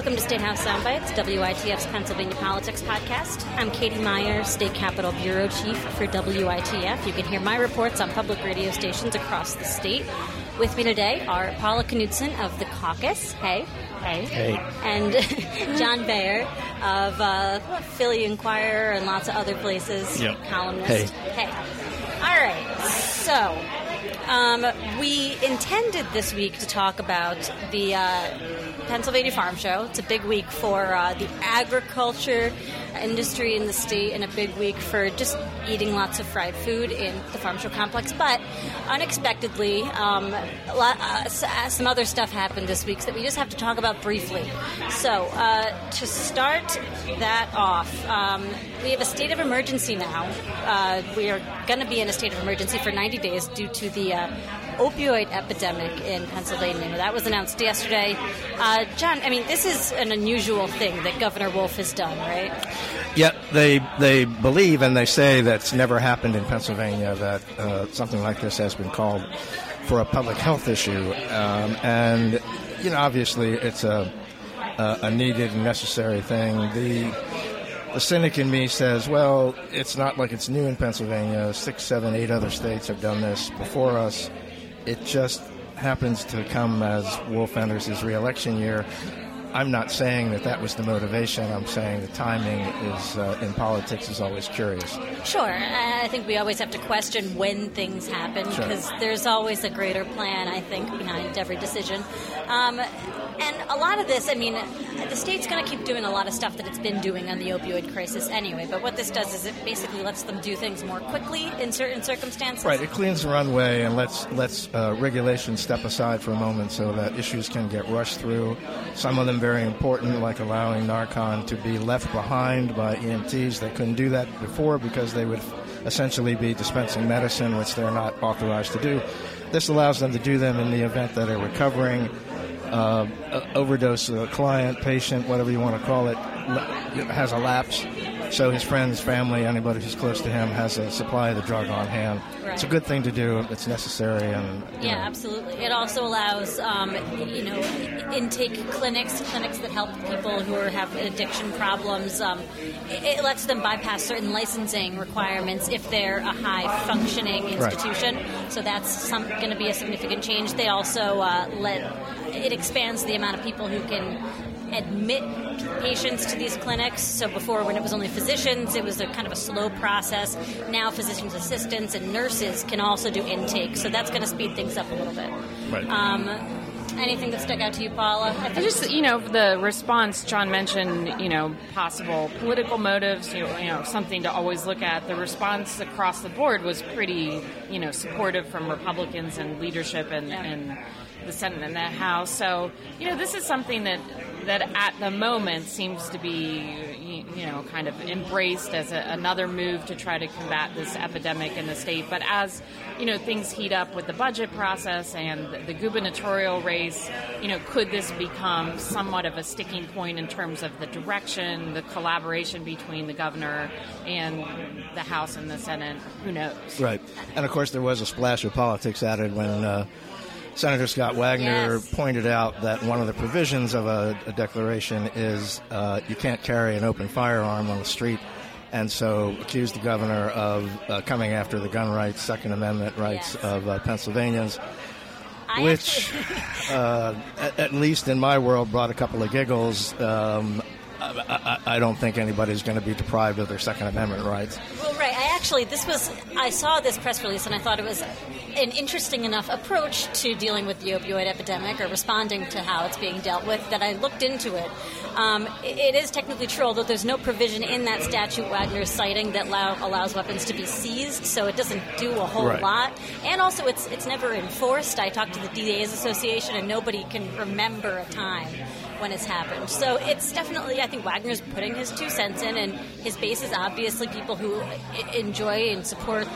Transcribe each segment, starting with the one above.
Welcome to State House Soundbites, WITF's Pennsylvania Politics Podcast. I'm Katie Meyer, State Capitol Bureau Chief for WITF. You can hear my reports on public radio stations across the state. With me today are Paula Knudsen of The Caucus. Hey. Hey. Hey. And John Baer of uh, Philly Inquirer and lots of other places. Yep. Columnist. Hey. All right. So, um, we intended this week to talk about the uh, Pennsylvania Farm Show. It's a big week for uh, the agriculture industry in the state and a big week for just eating lots of fried food in the Farm Show complex. But unexpectedly, um, lot, uh, uh, some other stuff happened this week that we just have to talk about briefly. So, uh, to start that off, um, we have a state of emergency now. Uh, we are going to be in a state of emergency for 90 days due to the uh, opioid epidemic in Pennsylvania. That was announced yesterday. Uh, John, I mean, this is an unusual thing that Governor Wolf has done, right? Yet they they believe and they say that's never happened in Pennsylvania. That uh, something like this has been called for a public health issue, um, and you know obviously it's a a, needed and necessary thing. The the cynic in me says, well, it's not like it's new in Pennsylvania. Six, seven, eight other states have done this before us. It just happens to come as Wolf enters his reelection year. I'm not saying that that was the motivation. I'm saying the timing is uh, in politics is always curious. Sure. I think we always have to question when things happen Sure. because there's always a greater plan, I think, behind every decision. Um, and a lot of this, I mean, the state's going to keep doing a lot of stuff that it's been doing on the opioid crisis anyway. But what this does is it basically lets them do things more quickly in certain circumstances. Right. It cleans the runway and lets lets uh, regulations step aside for a moment so that issues can get rushed through. Some of them very important, like allowing Narcan to be left behind by EMTs. They couldn't do that before because they would essentially be dispensing medicine, which they're not authorized to do. This allows them to do them in the event that they're recovering uh, a- overdose uh, client, patient, whatever you want to call it, has a lapse. So his friends, family, anybody who's close to him has a supply of the drug on hand. It's a good thing to do. It's necessary, and Yeah, know, absolutely. It also allows, um, you know, intake clinics, clinics that help people who are, have addiction problems. Um, it, it lets them bypass certain licensing requirements if they're a high functioning Right. institution. So that's going to be a significant change. They also uh, let it expands the amount of people who can admit patients to these clinics. So before, when it was only physicians, it was a kind of a slow process. Now, physicians' assistants and nurses can also do intake. So that's going to speed things up a little bit. Right. Um, anything that stuck out to you, Paula? I I just, you know, the response John mentioned, you know, possible political motives, you know, you know, something to always look at. The response across the board was pretty, you know, supportive from Republicans and leadership and, Yeah. and the Senate and the House. So, you know, this is something that that at the moment seems to be, you- know, kind of embraced as a, another move to try to combat this epidemic in the state. But as you know, things heat up with the budget process and the gubernatorial race. You know, could this become somewhat of a sticking point in terms of the direction, the collaboration between the governor and the House and the Senate? Who knows? right. And of course, there was a splash of politics added when. Uh, Senator Scott Wagner Yes. pointed out that one of the provisions of a, a declaration is uh, you can't carry an open firearm on the street, and so accused the governor of uh, coming after the gun rights, Second Amendment rights Yes. of uh, Pennsylvanians, I which, uh, at, at least in my world, brought a couple of giggles. Um, I, I, I don't think anybody's going to be deprived of their Second Amendment rights. Well, right. Actually, this was, I saw this press release and I thought it was an interesting enough approach to dealing with the opioid epidemic or responding to how it's being dealt with that I looked into it. Um, it is technically true, although there's no provision in that statute Wagner is citing that allow, allows weapons to be seized, so it doesn't do a whole Right. lot. And also, it's it's never enforced. I talked to the DA's association, and nobody can remember a time when it's happened. So it's definitely, I think Wagner's putting his two cents in, and his base is obviously people who enjoy and support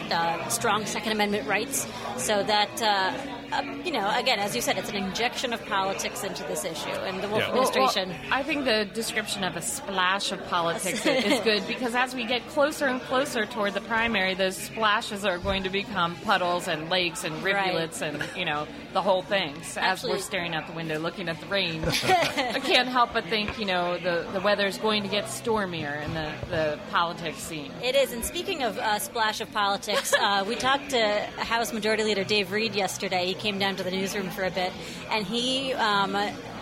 strong Second Amendment rights. So that, uh, uh, you know, again, as you said, it's an injection of politics into this issue, and the Wolf Yeah. Well, well, administration. I think the description of a splash of politics is good because as we get closer and closer toward the primary, those splashes are going to become puddles and lakes and Right. rivulets and you know the whole thing. So as we're staring out the window, looking at the rain, I can't help but think, you know, the, the weather is going to get stormier in the, the politics scene. It is. And speaking of uh, splash of politics, uh, we talked to House Majority Leader Dave Reed yesterday. He came down to the newsroom for a bit, and he. Um,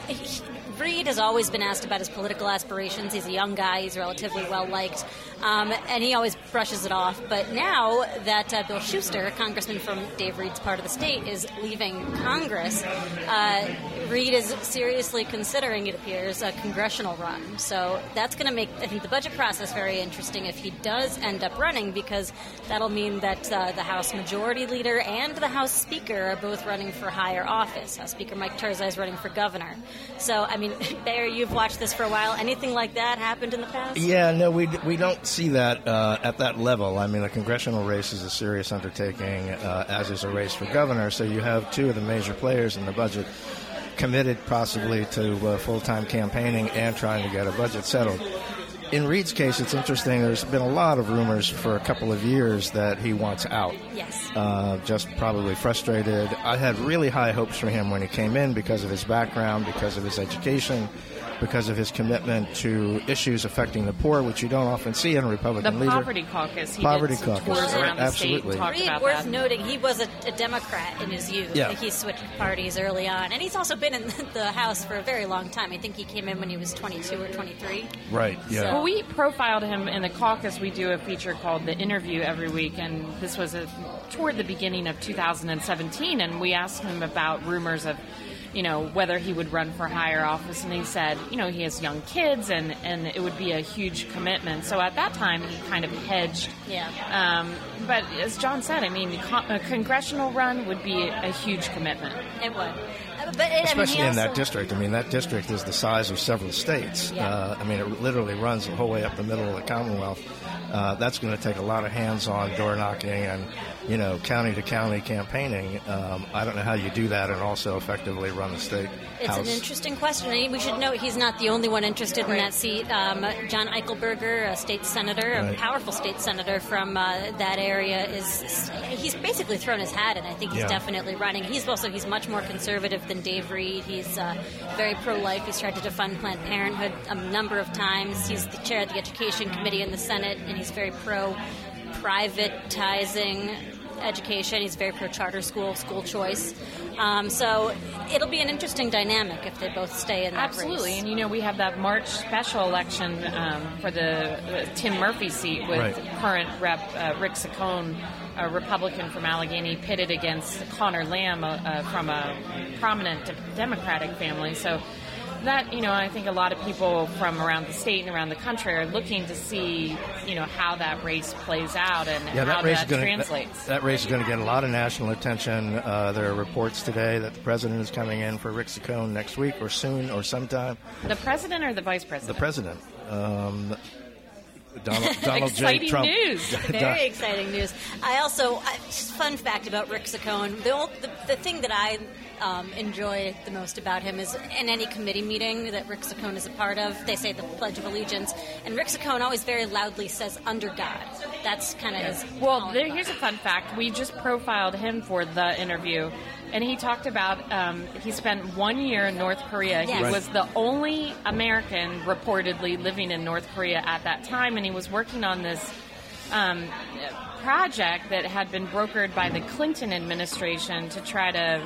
he Reed has always been asked about his political aspirations. He's a young guy, he's relatively well liked, um, and he always brushes it off. But now that uh, Bill Shuster, a congressman from Dave Reed's part of the state, is leaving Congress, uh, Reed is seriously considering, it appears, a congressional run. So that's going to make, I think, the budget process very interesting if he does end up running, because that'll mean that uh, the House Majority Leader and the House Speaker are both running for higher office. House Speaker Mike Turzai is running for governor. So, I mean, Baer, you've watched this for a while. Anything like that happened in the past? Yeah, no, we, we don't see that uh, at that level. I mean, a congressional race is a serious undertaking, uh, as is a race for governor. So you have two of the major players in the budget committed possibly to uh, full time campaigning and trying to get a budget settled. In Reed's case, it's interesting. There's been a lot of rumors for a couple of years that he wants out. Yes. Uh, just probably frustrated. I had really high hopes for him when he came in because of his background, because of his education, because of his commitment to issues affecting the poor, which you don't often see in a Republican the leader. Poverty Caucus. He Poverty did Caucus, tours right, around the absolutely. state. Talked Reed, about worth that. noting, he was a, a Democrat in his youth. Yeah. He switched parties early on. And he's also been in the House for a very long time. I think he came in when he was 22 or 23. Right, yeah. So- Well, we profiled him in the caucus. We do a feature called The Interview every week, and this was a, toward the beginning of 2017. And we asked him about rumors of, you know, whether he would run for higher office. And he said, you know, he has young kids, and, and it would be a huge commitment. So at that time, he kind of hedged. Yeah. Um, but as John said, I mean, a congressional run would be a huge commitment. It would. Uh, But it, I mean, Especially he in that district. I mean, that district is the size of several states. Yeah. Uh, I mean, it literally runs the whole way up the middle of the Commonwealth. Uh, that's going to take a lot of hands-on door knocking and, you know, county to county campaigning. Um, I don't know how you do that and also effectively run the state It's house. an interesting question. We should note he's not the only one interested in that seat. Um, John Eichelberger, a state senator, a powerful state senator from uh, that area, is he's basically thrown his hat in. I think he's Yeah. definitely running. He's also he's much more conservative than Dave Reed. He's uh, very pro-life. He's tried to defund Planned Parenthood a number of times. He's the chair of the Education Committee in the Senate, and he's very pro privatizing education. He's very pro charter school, school choice. Um, so it'll be an interesting dynamic if they both stay in that Absolutely, race. and you know we have that March special election um, for the uh, Tim Murphy seat with Right. current Rep uh, Rick Saccone, a Republican from Allegheny, pitted against Connor Lamb uh, uh, from a prominent de- Democratic family. So that you know, I think a lot of people from around the state and around the country are looking to see you know how that race plays out and Yeah, how that race that is going translates. to that, race is going to get a lot of national attention. Uh, there are reports today that the president is coming in for Rick Saccone next week or soon or sometime. the president or the vice president The president? president, um, Donald, Donald J. Exciting Trump. news. Very exciting news. I also, I, just fun fact about Rick Saccone. The, old, the, the thing that I um, enjoy the most about him is in any committee meeting that Rick Saccone is a part of, they say the Pledge of Allegiance, and Rick Saccone always very loudly says "under God." That's kind of his. Well, there, here's a fun fact. We just profiled him for the interview, and he talked about um, he spent one year in North Korea. He Right. was the only American reportedly living in North Korea at that time, and he was working on this. Um, project that had been brokered by the Clinton administration to try to,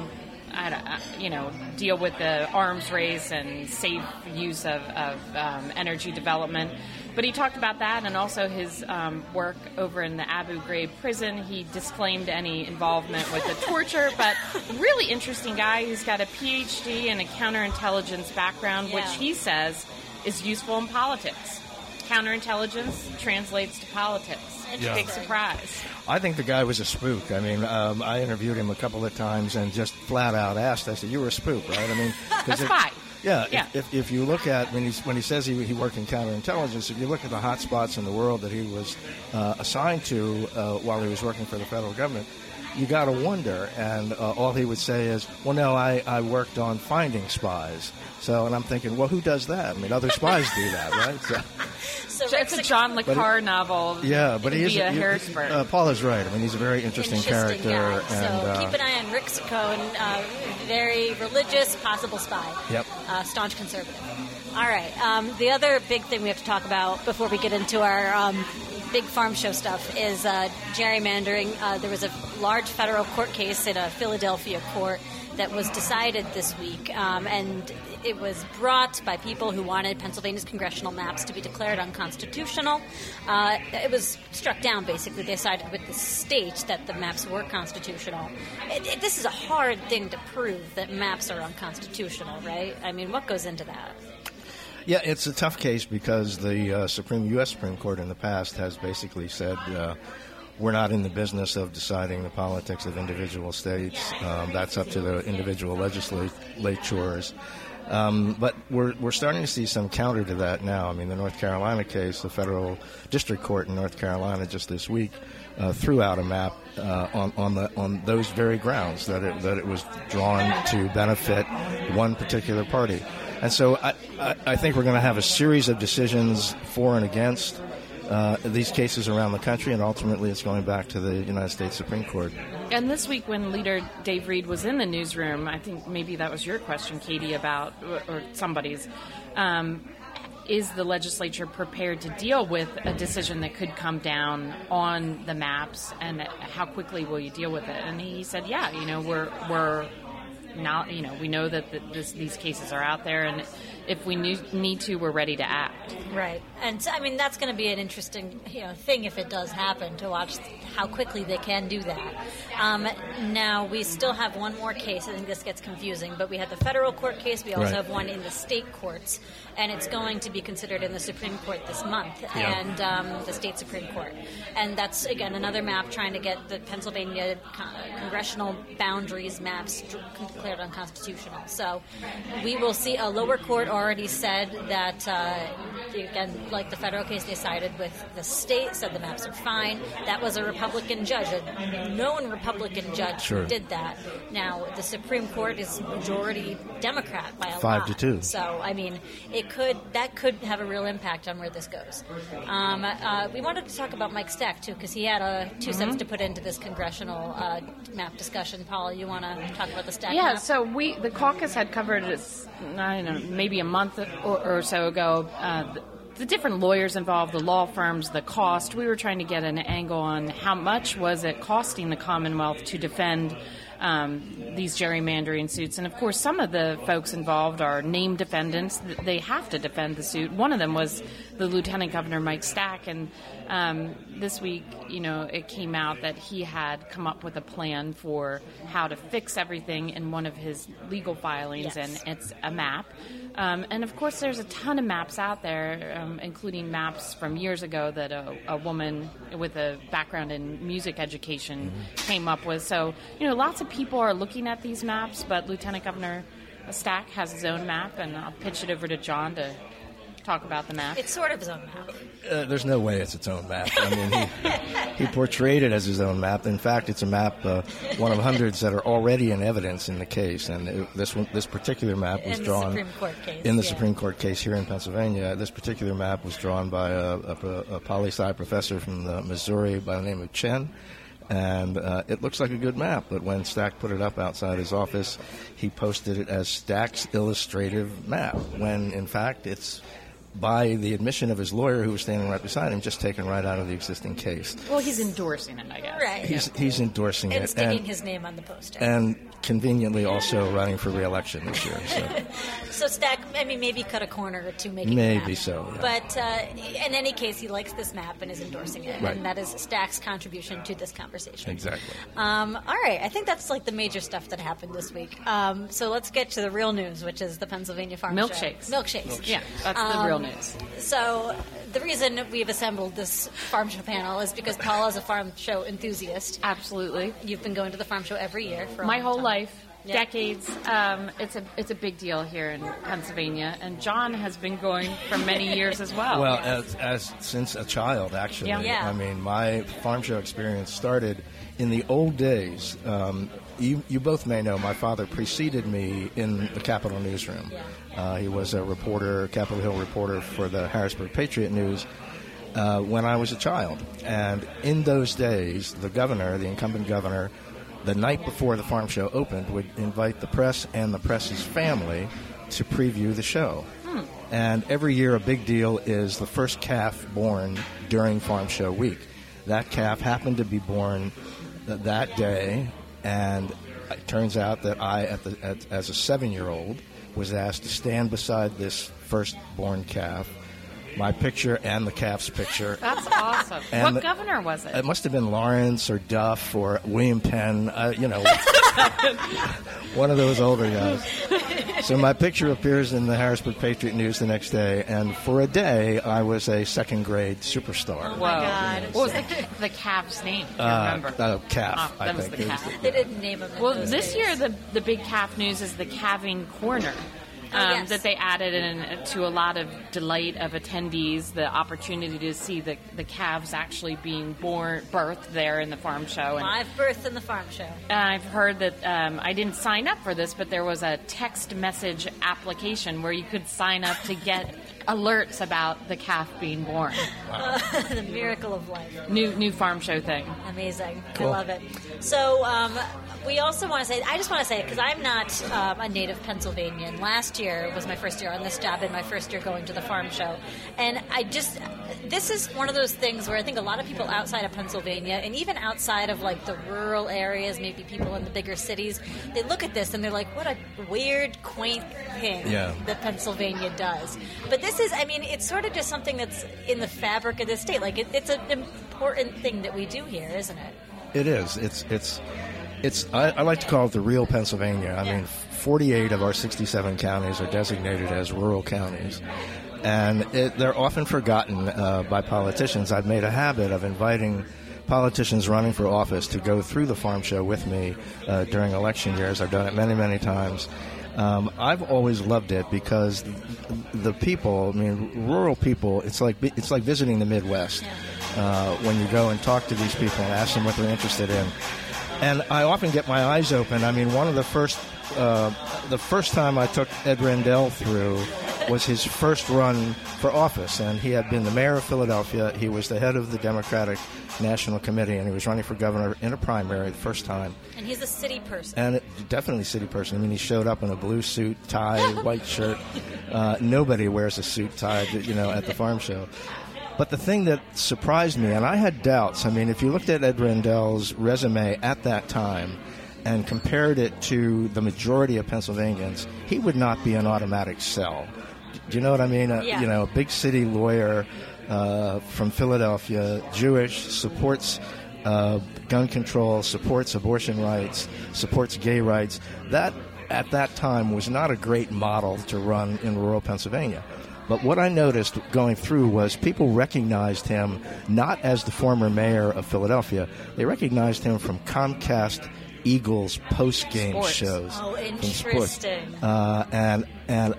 I you know, deal with the arms race and safe use of, of um, energy development. But he talked about that and also his um, work over in the Abu Ghraib prison. He disclaimed any involvement with the torture, but really interesting guy. He's got a PhD and a counterintelligence background, which he says is useful in politics. Counterintelligence translates to politics. Yeah. Big surprise. I think the guy was a spook. I mean, um, I interviewed him a couple of times and just flat out asked. I said, "You were a spook, right?" I mean, A if- spy. Yeah, Yeah. If, if, if you look at when he when he says he, he worked in counterintelligence, if you look at the hot spots in the world that he was uh, assigned to uh, while he was working for the federal government, you got to wonder. And uh, all he would say is, "Well, no, I, I worked on finding spies." So, and I'm thinking, well, who does that? I mean, other spies do that, right? So, So So it's a John Le But Carre novel. yeah, but he is via he- Harrisburg. Uh, Paul is right. I mean, he's a very interesting, interesting character, guy. and so uh, keep an eye on Rick Saccone. Uh, very religious, possible spy. Yep. Uh, staunch conservative. All right. Um, the other big thing we have to talk about before we get into our um, big farm show stuff is uh, gerrymandering. Uh, there was a large federal court case in a Philadelphia court that was decided this week, um, and it was brought by people who wanted Pennsylvania's congressional maps to be declared unconstitutional. Uh, it was struck down, basically. They sided with the state that the maps were constitutional. It, it, this is a hard thing to prove that maps are unconstitutional, right? I mean, what goes into that? Yeah, it's a tough case because the uh, Supreme U.S. Supreme Court in the past has basically said uh, we're not in the business of deciding the politics of individual states. Um, that's up to the individual legislatures. Um, but we're, we're starting to see some counter to that now. I mean, the North Carolina case, the federal district court in North Carolina just this week uh, threw out a map uh, on, on, the, on those very grounds that it, that it was drawn to benefit one particular party. And so I, I, I think we're going to have a series of decisions for and against uh, these cases around the country, and ultimately it's going back to the United States Supreme Court. And this week, when leader Dave Reed was in the newsroom, I think maybe that was your question, Katie, about, or somebody's. Um, is the legislature prepared to deal with a decision that could come down on the maps, and how quickly will you deal with it? And he said, "Yeah, you know, we're we're now, you know, we know that the, this, these cases are out there, and if we need to, we're ready to act. Right, and so, I mean that's going to be an interesting, you know, thing if it does happen to watch how quickly they can do that. Um, now we still have one more case. I think this gets confusing, but we have the federal court case. We also right. have one in the state courts, and it's going to be considered in the Supreme Court this month, yeah. and um, the state Supreme Court, and that's again another map trying to get the Pennsylvania congressional boundaries maps declared unconstitutional. So we will see a lower court already said that, uh, again, like the federal case, they sided with the state, said the maps are fine. That was a Republican judge, a known Republican judge sure. who did that. Now, the Supreme Court is majority Democrat by a Five lot. to two. So, I mean, it could that could have a real impact on where this goes. Um, uh, we wanted to talk about Mike Stack, too, because he had a 2 mm-hmm. cents to put into this congressional uh, map discussion. Paul, you want to talk about the Stack Yeah, map? so we, the caucus had covered this, I don't know, maybe a month or, or so ago, uh, the, the different lawyers involved, the law firms, the cost. We were trying to get an angle on how much was it costing the Commonwealth to defend um, these gerrymandering suits. And of course, some of the folks involved are named defendants. They have to defend the suit. One of them was the Lieutenant Governor Mike Stack. And um, this week, you know, it came out that he had come up with a plan for how to fix everything in one of his legal filings, yes. and it's a map. Um, and of course, there's a ton of maps out there, um, including maps from years ago that a, a, woman with a background in music education mm-hmm. came up with. So, you know, lots of people are looking at these maps, but Lieutenant Governor Stack has his own map, and I'll pitch it over to John to talk about the map. It's sort of his own map. Uh, there's no way it's its own map. I mean, he, he portrayed it as his own map. In fact, it's a map, uh, one of hundreds that are already in evidence in the case. And it, this one, this particular map was in drawn case, in the yeah. Supreme Court case here in Pennsylvania. This particular map was drawn by a, a, a poli sci professor from Missouri by the name of Chen and uh, it looks like a good map. But when Stack put it up outside his office, he posted it as Stack's illustrative map, when in fact it's by the admission of his lawyer, who was standing right beside him, just taken right out of the existing case. Well, he's endorsing it, I guess. Right. He's, he's endorsing and it. Sticking and his name on the poster. And conveniently also running for re-election this year. So, so Stack, I mean, maybe cut a corner or two making maybe so. Yeah. But uh, in any case, he likes this map and is endorsing it, right. and that is Stack's contribution to this conversation. Exactly. Um, all right, I think that's like the major stuff that happened this week. Um, so let's get to the real news, which is the Pennsylvania Farm Milkshakes. Show. Milkshakes. Milkshakes. Yeah, that's um, the real news. So the reason we've assembled this farm show panel is because Paul is a farm show enthusiast. Absolutely. You've been going to the farm show every year for my whole time. Life decades. Um, it's a it's a big deal here in Pennsylvania, and John has been going for many years as well. Well, as, as since a child, actually. Yeah. yeah. I mean, my farm show experience started in the old days. Um, you, you both may know my father preceded me in the Capitol newsroom. Uh, he was a reporter, Capitol Hill reporter for the Harrisburg Patriot News. Uh, when I was a child. And in those days, the governor, the incumbent governor, the night before the farm show opened, would invite the press and the press's family to preview the show. Hmm. And every year, a big deal is the first calf born during farm show week. That calf happened to be born th- that day, and it turns out that I, at the, at, as a seven year old, was asked to stand beside this firstborn calf, my picture and the calf's picture. That's awesome. And what the- governor was it? It must have been Lawrence or Duff or William Penn, uh, you know, one of those older guys. So my picture appears in the Harrisburg Patriot News the next day, and for a day I was a second grade superstar. Whoa. God. What was the, the calf's name? Do you Uh, remember? uh, calf, I that was think. the It was calf. They didn't name him. Well, those this days. year the the big calf news is the calving corner. Oh, Um, yes. That they added in to a lot of delight of attendees, the opportunity to see the, the calves actually being born, birthed there in the farm show. And live birth in the farm show. I've heard that um, I didn't sign up for this, but there was a text message application where you could sign up to get alerts about the calf being born. the miracle of life. New new farm show thing. Amazing. Cool. I love it. So um, we also want to say, I just want to say, because I'm not um, a native Pennsylvanian. Last year was my first year on this job and my first year going to the farm show. And I just, this is one of those things where I think a lot of people outside of Pennsylvania and even outside of like the rural areas, maybe people in the bigger cities, they look at this and they're like, what a weird, quaint thing Yeah. that Pennsylvania does. But this is, I mean, it's sort of just something that's in the fabric of the state. Like, it, it's an important thing that we do here, isn't it? It is. It's it's it's. I, I like to call it the real Pennsylvania. I mean, 48 of our 67 counties are designated as rural counties, and it, they're often forgotten uh, by politicians. I've made a habit of inviting politicians running for office to go through the farm show with me uh, during election years. I've done it many, many times. Um, I've always loved it because the people, I mean, rural people, it's like it's like visiting the Midwest uh, when you go and talk to these people and ask them what they're interested in. And I often get my eyes open. I mean, one of the first, uh, the first time I took Ed Rendell through was his first run for office, and he had been the mayor of Philadelphia. He was the head of the Democratic National Committee, and he was running for governor in a primary the first time. And he's a city person. And it, definitely city person. I mean, he showed up in a blue suit, tie, white shirt. Uh, nobody wears a suit, tie, you know, at the farm show. But the thing that surprised me, and I had doubts. I mean, if you looked at Ed Rendell's resume at that time and compared it to the majority of Pennsylvanians, he would not be an automatic sell. Do you know what I mean? Uh, Yeah. You know, a big city lawyer uh, from Philadelphia, Jewish, supports uh, gun control, supports abortion rights, supports gay rights. That, at that time, was not a great model to run in rural Pennsylvania. But what I noticed going through was people recognized him not as the former mayor of Philadelphia, they recognized him from Comcast Eagles post game shows. Oh, interesting. Uh, and and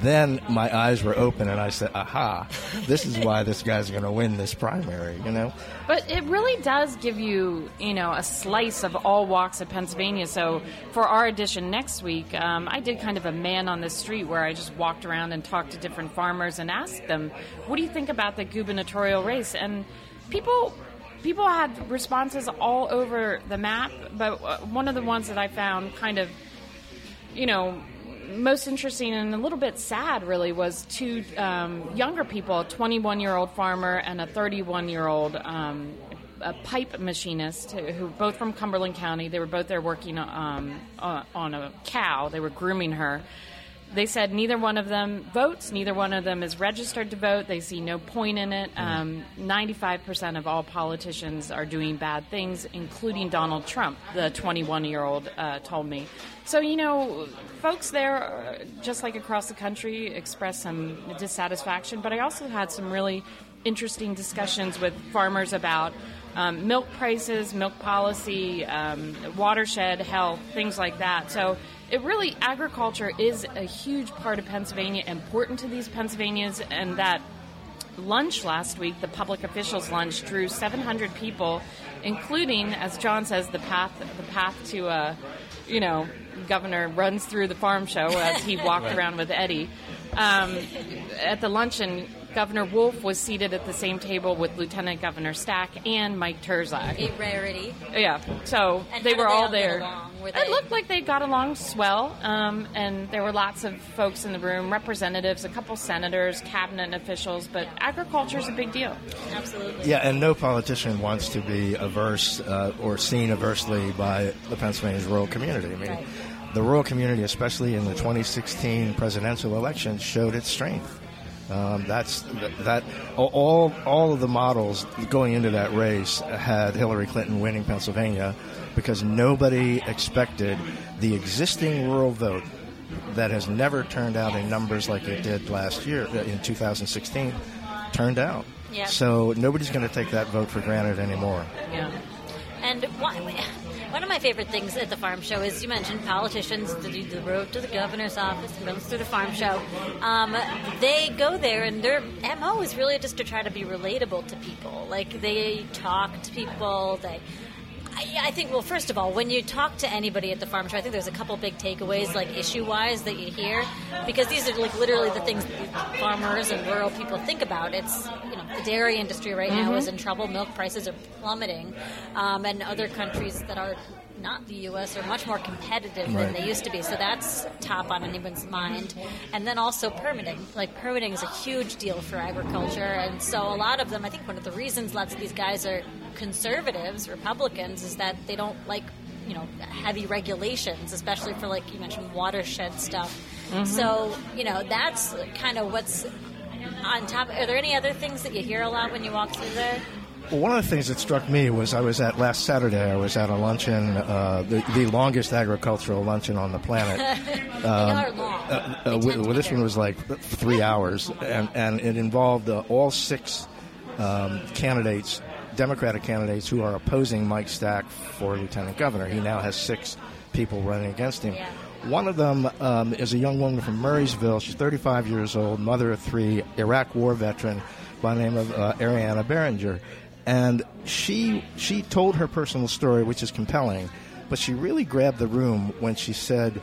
then my eyes were open, and I said, "Aha! This is why this guy's going to win this primary." You know, But it really does give you, you know, a slice of all walks of Pennsylvania. So for our edition next week, um, I did kind of a man on the street where I just walked around and talked to different farmers and asked them, "What do you think about the gubernatorial race?" And people. People had responses all over the map, but uh, one of the ones that I found kind of you know, most interesting and a little bit sad really was two um, younger people, a 21 year old farmer and a 31 year old um, a pipe machinist who, both from Cumberland County. They were both there working um, on, on a cow. They were grooming her. They said neither one of them votes, neither one of them is registered to vote. They see no point in it. Um, 95% of all politicians are doing bad things, including Donald Trump, the 21 year old uh, told me. So, you know, folks there, uh, just like across the country, expressed some dissatisfaction, but I also had some really interesting discussions with farmers about um, milk prices, milk policy, um, watershed health, things like that. So it really, agriculture is a huge part of Pennsylvania, important to these Pennsylvanians, and that lunch last week, the public officials lunch, drew 700 people, including, as John says, the path, the path to, uh, you know, governor runs through the farm show as he walked around with Eddie. Um, at the luncheon, Governor Wolf was seated at the same table with Lieutenant Governor Stack and Mike Turzai. A rarity. Yeah, so And they were they all all get there. along? Were It looked like they got along swell, um, and there were lots of folks in the room, representatives, a couple senators, cabinet officials, but agriculture is a big deal. Absolutely. Yeah, and no politician wants to be averse uh, or seen aversely by the Pennsylvania's rural community. I mean, Right. the rural community, especially in the 2016 presidential election, showed its strength. Um, that's that, that all all of the models going into that race had Hillary Clinton winning Pennsylvania because nobody expected the existing rural vote that has never turned out in numbers like it did last year uh, in 2016 turned out. Yeah. So nobody's going to take that vote for granted anymore. Yeah. And one, one of my favorite things at the farm show is you mentioned politicians that do the road to the governor's office and runs through the farm show. Um, they go there, and their mo is really just to try to be relatable to people. Like they talk to people. They. I, I think, well, first of all, when you talk to anybody at the farm show, I think there's a couple big takeaways, like issue wise, that you hear, because these are like literally the things farmers and rural people think about. It's you know the dairy industry right now is in trouble. Milk prices are plummeting, um, and other countries that are not the U.S. are much more competitive than they used to be. So that's top on anyone's mind. And then also permitting. Like permitting is a huge deal for agriculture, and so a lot of them, I think, one of the reasons lots of these guys are conservatives, Republicans, is that they don't like you know heavy regulations, especially for like you mentioned watershed stuff. So you know that's kind of what's on top. Are there any other things that you hear a lot when you walk through there? Well, one of the things that struck me was I was at last Saturday. I was at a luncheon, uh, the, the longest agricultural luncheon on the planet. they are long. Uh, uh, tend well, this one was like three hours, and, and it involved uh, all six um, candidates, Democratic candidates, who are opposing Mike Stack for lieutenant governor. He now has six people running against him. Yeah. One of them um, is a young woman from Murrysville. She's 35 years old, mother of three, Iraq War veteran by the name of uh, Aryanna Berringer. And she she told her personal story, which is compelling, but she really grabbed the room when she said,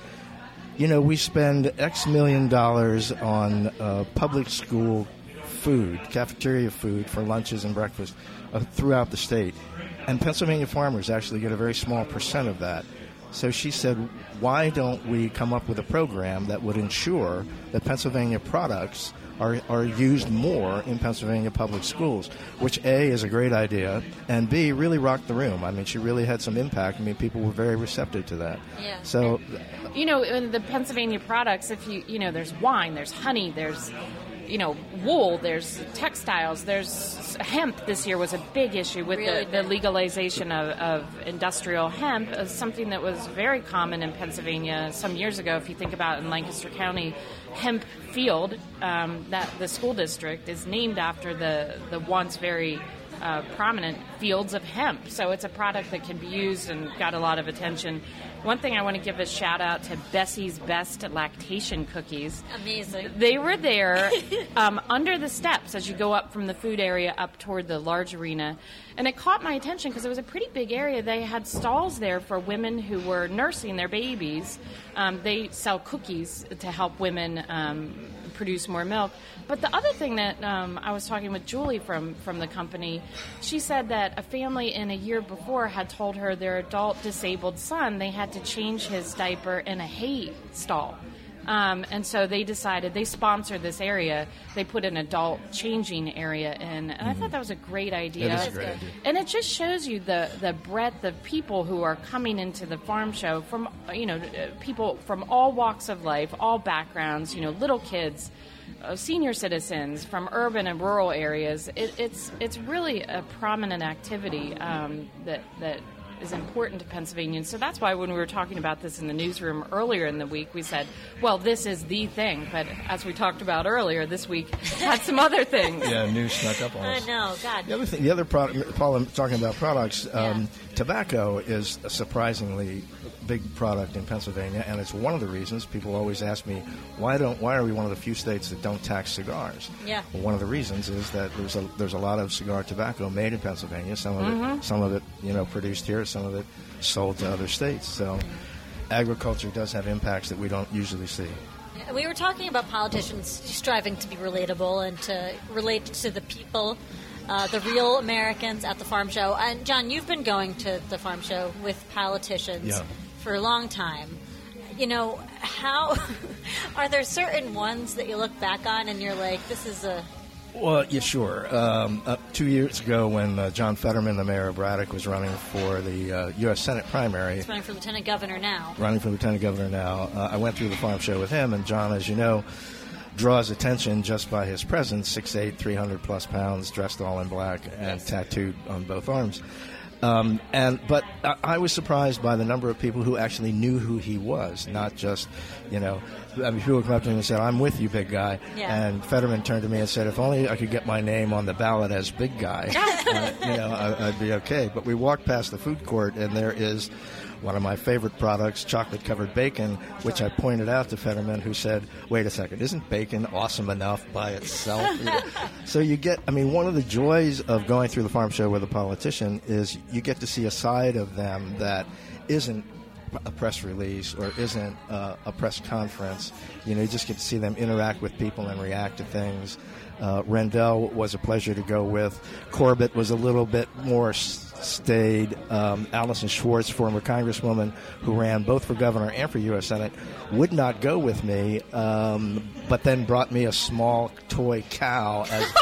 you know, we spend X million dollars on uh, public school food, cafeteria food for lunches and breakfast uh, throughout the state. And Pennsylvania farmers actually get a very small percent of that. So she said, why don't we come up with a program that would ensure that Pennsylvania products are, are used more in Pennsylvania public schools, which A is a great idea, and B really rocked the room. I mean, she really had some impact. I mean, people were very receptive to that. Yeah. So You know, in the Pennsylvania products, if you, you know, there's wine, there's honey, there's, you know, wool, there's textiles, there's hemp this year was a big issue with Really the, the legalization of, of industrial hemp, uh, something that was very common in Pennsylvania some years ago. If you think about in Lancaster County, hemp field, um, that the school district is named after the, the once very uh, prominent fields of hemp. So it's a product that can be used and got a lot of attention. One thing I want to give a shout out to Bessie's Best Lactation Cookies. Amazing. They were there um, under the steps as you go up from the food area up toward the large arena. And it caught my attention because it was a pretty big area. They had stalls there for women who were nursing their babies. Um, they sell cookies to help women um, produce more milk. But the other thing that um, I was talking with Julie from, from the company, she said that a family in a year before had told her their adult disabled son they had to change his diaper in a hay stall. Um, and so they decided they sponsored this area. They put an adult changing area in, and I thought that was a great idea. That is a great idea. And it just shows you the the breadth of people who are coming into the farm show from you know people from all walks of life, all backgrounds. You know, little kids. Uh, senior citizens from urban and rural areas, it, it's it's really a prominent activity um, that that is important to Pennsylvania. And so that's why when we were talking about this in the newsroom earlier in the week, we said, well, this is the thing. But as we talked about earlier, this week had some other things. yeah, news snuck up on us. I us. know, God. The other thing, the other product, Paul, I'm talking about products. Um, Tobacco is a surprisingly big product in Pennsylvania, and it's one of the reasons people always ask me why don't why are we one of the few states that don't tax cigars? Yeah. Well, one of the reasons is that there's a there's a lot of cigar tobacco made in Pennsylvania. Some of it some of it you know produced here, some of it sold to other states. So agriculture does have impacts that we don't usually see. We were talking about politicians striving to be relatable and to relate to the people, uh, the real Americans at the farm show. And John, you've been going to the farm show with politicians Yeah. for a long time. You know, how are there certain ones that you look back on and you're like, this is a Well, yeah, sure. Um, uh, two years ago, when uh, John Fetterman, the mayor of Braddock, was running for the uh, U.S. Senate primary, he's running for lieutenant governor now. running for lieutenant governor now, uh, I went through the farm show with him, and John, as you know, draws attention just by his presence 6'8", 300 plus pounds, dressed all in black, and tattooed on both arms. Um, and but I, I was surprised by the number of people who actually knew who he was, not just, you know, I mean, people come up to me and said, "I'm with you, big guy." Yeah. And Fetterman turned to me and said, "If only I could get my name on the ballot as big guy, uh, you know, I, I'd be okay." But we walked past the food court, and there is one of my favorite products, chocolate covered bacon, which I pointed out to Fetterman, who said, "Wait a second, isn't bacon awesome enough by itself?" so you get, I mean, one of the joys of going through the farm show with a politician is you get to see a side of them that isn't a press release or isn't uh, a press conference. You know, you just get to see them interact with people and react to things. Uh, Rendell was a pleasure to go with. Corbett was a little bit more s- stayed. Um, Allyson Schwartz, former congresswoman who ran both for governor and for U.S. Senate, would not go with me, um, but then brought me a small toy cow as,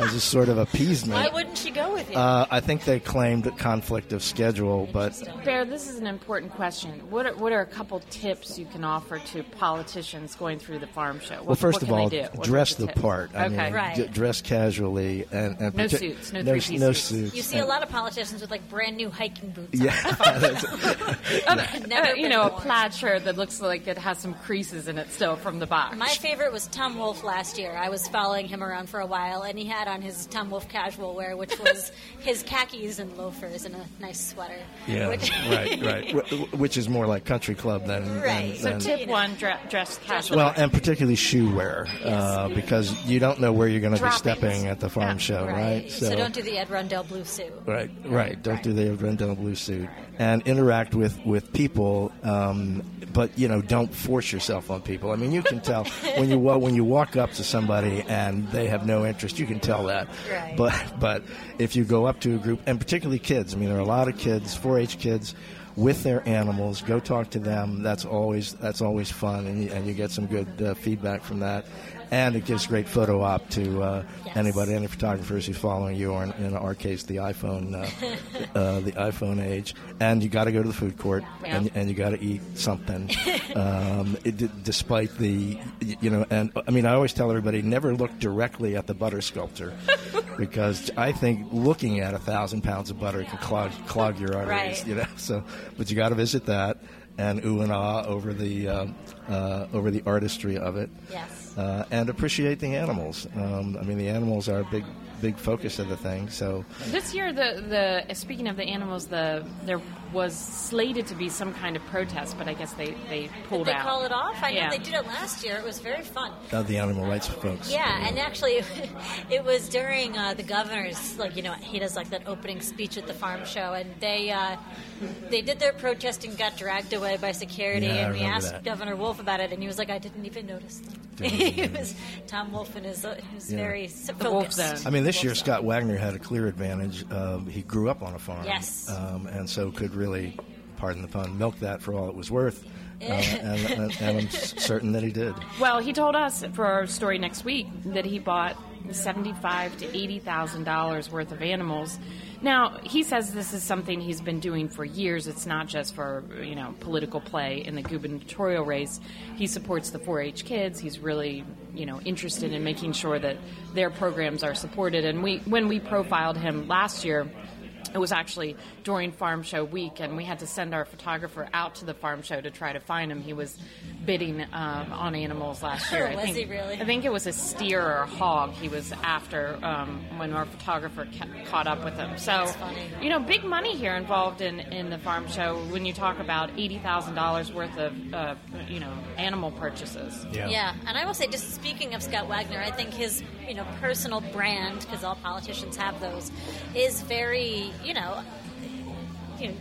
as a sort of appeasement. Why wouldn't she go with you? Uh, I think they claimed a conflict of schedule, but Baer, this is an important question. What are, what are a couple tips you can offer to politicians going through the farm show? What, Well, first what of all, they do? What- dress what's the tip? part. I okay. mean, Right. d- dress casually and, and No partic- suits, no no, three-piece no suits. suits. you see a lot of politicians with like brand new hiking boots. Yeah, on. Uh, Never you been know, a plaid shirt that looks like it has some creases in it still from the box. My favorite was Tom Wolf last year. I was following him around for a while, and he had on his Tom Wolf casual wear, which was his khakis and loafers and a nice sweater. yeah, Which- right, right. Wh- Which is more like country club than than- Right. So than- Tip you know. one: dre- dress casual. well, and particularly shoe wear, uh, because you don't know where you're going to be stepping at the farm Yeah, show, right? right. So, don't do the Ed Rendell blue suit. Right, right. Don't do the Ed Rendell blue suit and interact with with people. Um, but you know, don't force yourself on people. I mean, you can tell when you when you walk up to somebody and they have no interest. You can tell that. Right. But but if you go up to a group, and particularly kids, I mean, there are a lot of kids, 4-H kids. With their animals, go talk to them. That's always that's always fun, and you, and you get some good uh, feedback from that. And it gives great photo op to uh, Yes. anybody, any photographers who's following you, or in, in our case, the iPhone, uh, uh, the iPhone age. And you got to go to the food court, Yeah. and, and you got to eat something. um, it, despite the, you know, and I mean, I always tell everybody never look directly at the butter sculpture, because I think looking at a thousand pounds of butter can clog clog your arteries. Right. You know, so but you got to visit that and ooh and ah over the um, uh, over the artistry of it Yes. uh, and appreciate the animals. Um, I mean, the animals are a big, big focus of the thing. So, This year, the the speaking of the animals, the there was slated to be some kind of protest, but I guess they they Did pulled they out. call it off? I know they did it last year. It was very fun. uh, the animal rights folks. Yeah, and actually, it was during uh, the governor's, like you know, he does like that opening speech at the farm show, and they uh, they did their protest and got dragged away by security, Yeah, I and we asked that. Governor Wolf about it, and he was like, "I didn't even notice them." Didn't he was Tom Wolf and his, his Yeah. very s- Wolf focused. zone. I mean, this Wolf year zone. Scott Wagner had a clear advantage. Um, he grew up on a farm, Yes. um, and so could really, pardon the pun, milk that for all it was worth. Uh, and, and, and I'm certain that he did. Well, he told us for our story next week that he bought seventy-five to eighty thousand dollars worth of animals. Now he says this is something he's been doing for years. It's not just for you know political play in the gubernatorial race. He supports the 4-H kids. He's really you know interested in making sure that their programs are supported. And we when we profiled him last year. It was actually during farm show week, and we had to send our photographer out to the farm show to try to find him. He was bidding um, on animals last year. I Was think, he really? I think it was a steer or a hog. He was after um, when our photographer ca- caught up with him. So, you know, big money here involved in, in the farm show when you talk about eighty thousand dollars worth of uh, you know animal purchases. yeah. Yeah, and I will say, just speaking of Scott Wagner, I think his you know personal brand, because all politicians have those, is very you know, you know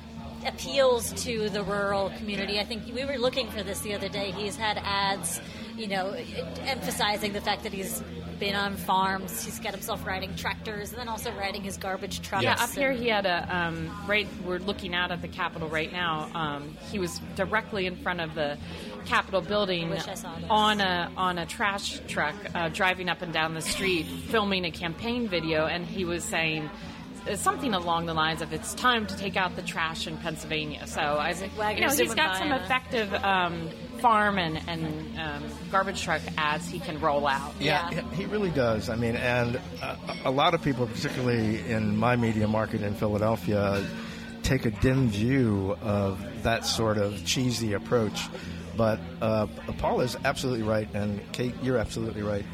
appeals to the rural community. I think we were looking for this the other day. He's had ads, you know, emphasizing the fact that he's been on farms. He's got himself riding tractors and then also riding his garbage trucks. Yeah, up here he had a um, right. We're looking out at the Capitol right now. Um, he was directly in front of the Capitol building I on a on a trash truck, uh, driving up and down the street, filming a campaign video, and he was saying. Uh, Something along the lines of "It's time to take out the trash in Pennsylvania." So I, like you know, he's got some effective um, farm and, and um, garbage truck ads he can roll out. Yeah. he- he really does. I mean, and uh, a lot of people, particularly in my media market in Philadelphia, take a dim view of that sort of cheesy approach. But uh, Paul is absolutely right, and Kate, you're absolutely right.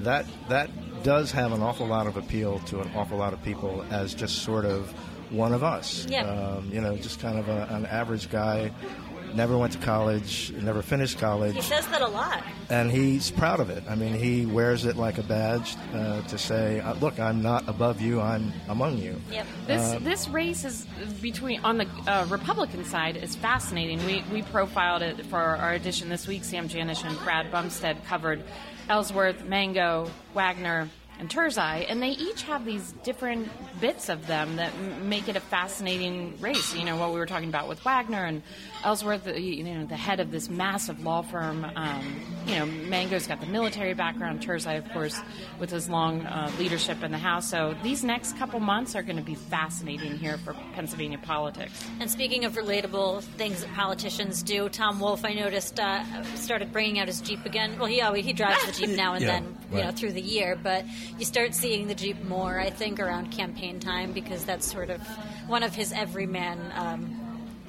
That that does have an awful lot of appeal to an awful lot of people as just sort of one of us. Yeah. Um, you know, just kind of a, an average guy. Never went to college, never finished college He says that a lot. and he's proud of it. I mean, he wears it like a badge uh, to say, uh, "Look, I'm not above you; I'm among you." Yep. This this race is between on the uh, Republican side is fascinating. We we profiled it for our edition this week. Sam Janesch and Brad Bumsted covered Ellsworth, Mango, Wagner, and Turzai, and they each have these different bits of them that m- make it a fascinating race. You know what we were talking about with Wagner and Ellsworth, you know, the head of this massive law firm. Um, you know, Mango's got the military background. Turzai, of course, with his long uh, leadership in the House. So these next couple months are going to be fascinating here for Pennsylvania politics. And speaking of relatable things that politicians do, Tom Wolf, I noticed, uh, started bringing out his Jeep again. Well, he always he drives the Jeep now and Yeah, then, you know, through the year. But you start seeing the Jeep more, I think, around campaign time because that's sort of one of his everyman um,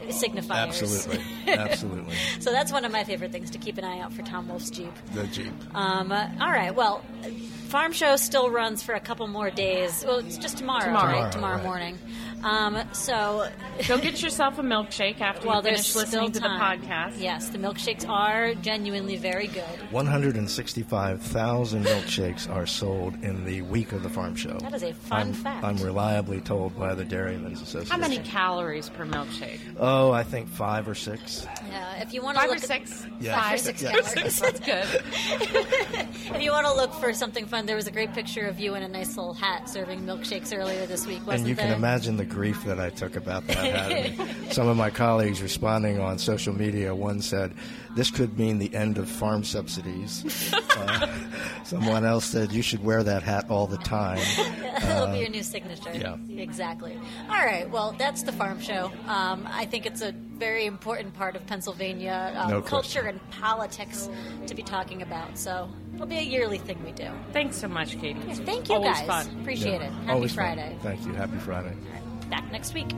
signifiers. Absolutely, absolutely. So that's one of my favorite things to keep an eye out for Tom Wolf's Jeep. The Jeep. Um, uh, all right. Well, Farm Show still runs for a couple more days. Well, it's just tomorrow, Tomorrow. right? Tomorrow Right. morning. Um, so, Go get yourself a milkshake after well, you there's finish listening to the podcast. Yes, the milkshakes are genuinely very good. 165,000 milkshakes are sold in the week of the farm show. That is a fun I'm, fact. I'm reliably told by the Dairymen's Association. How many calories per milkshake? Oh, I think five or six. Yeah, if you want to Five or look at- six? Yeah. Five or Yeah. six Yeah. calories. That's good. if you want to look for something fun, there was a great picture of you in a nice little hat serving milkshakes earlier this week, wasn't and you there? can imagine the grief that I took about that. hat. Some of my colleagues responding on social media, one said, "This could mean the end of farm subsidies." Uh, someone else said, "You should wear that hat all the time." That'll be your new signature. yeah. Exactly. All right. Well, that's the farm show. Um, I think it's a very important part of Pennsylvania um, No culture and politics to be talking about. So it'll be a yearly thing we do. Thanks so much, Katie. It's Thank you always guys. fun. Appreciate Yeah. it. Happy Always fun. Friday. Thank you. Happy Friday. Back next week.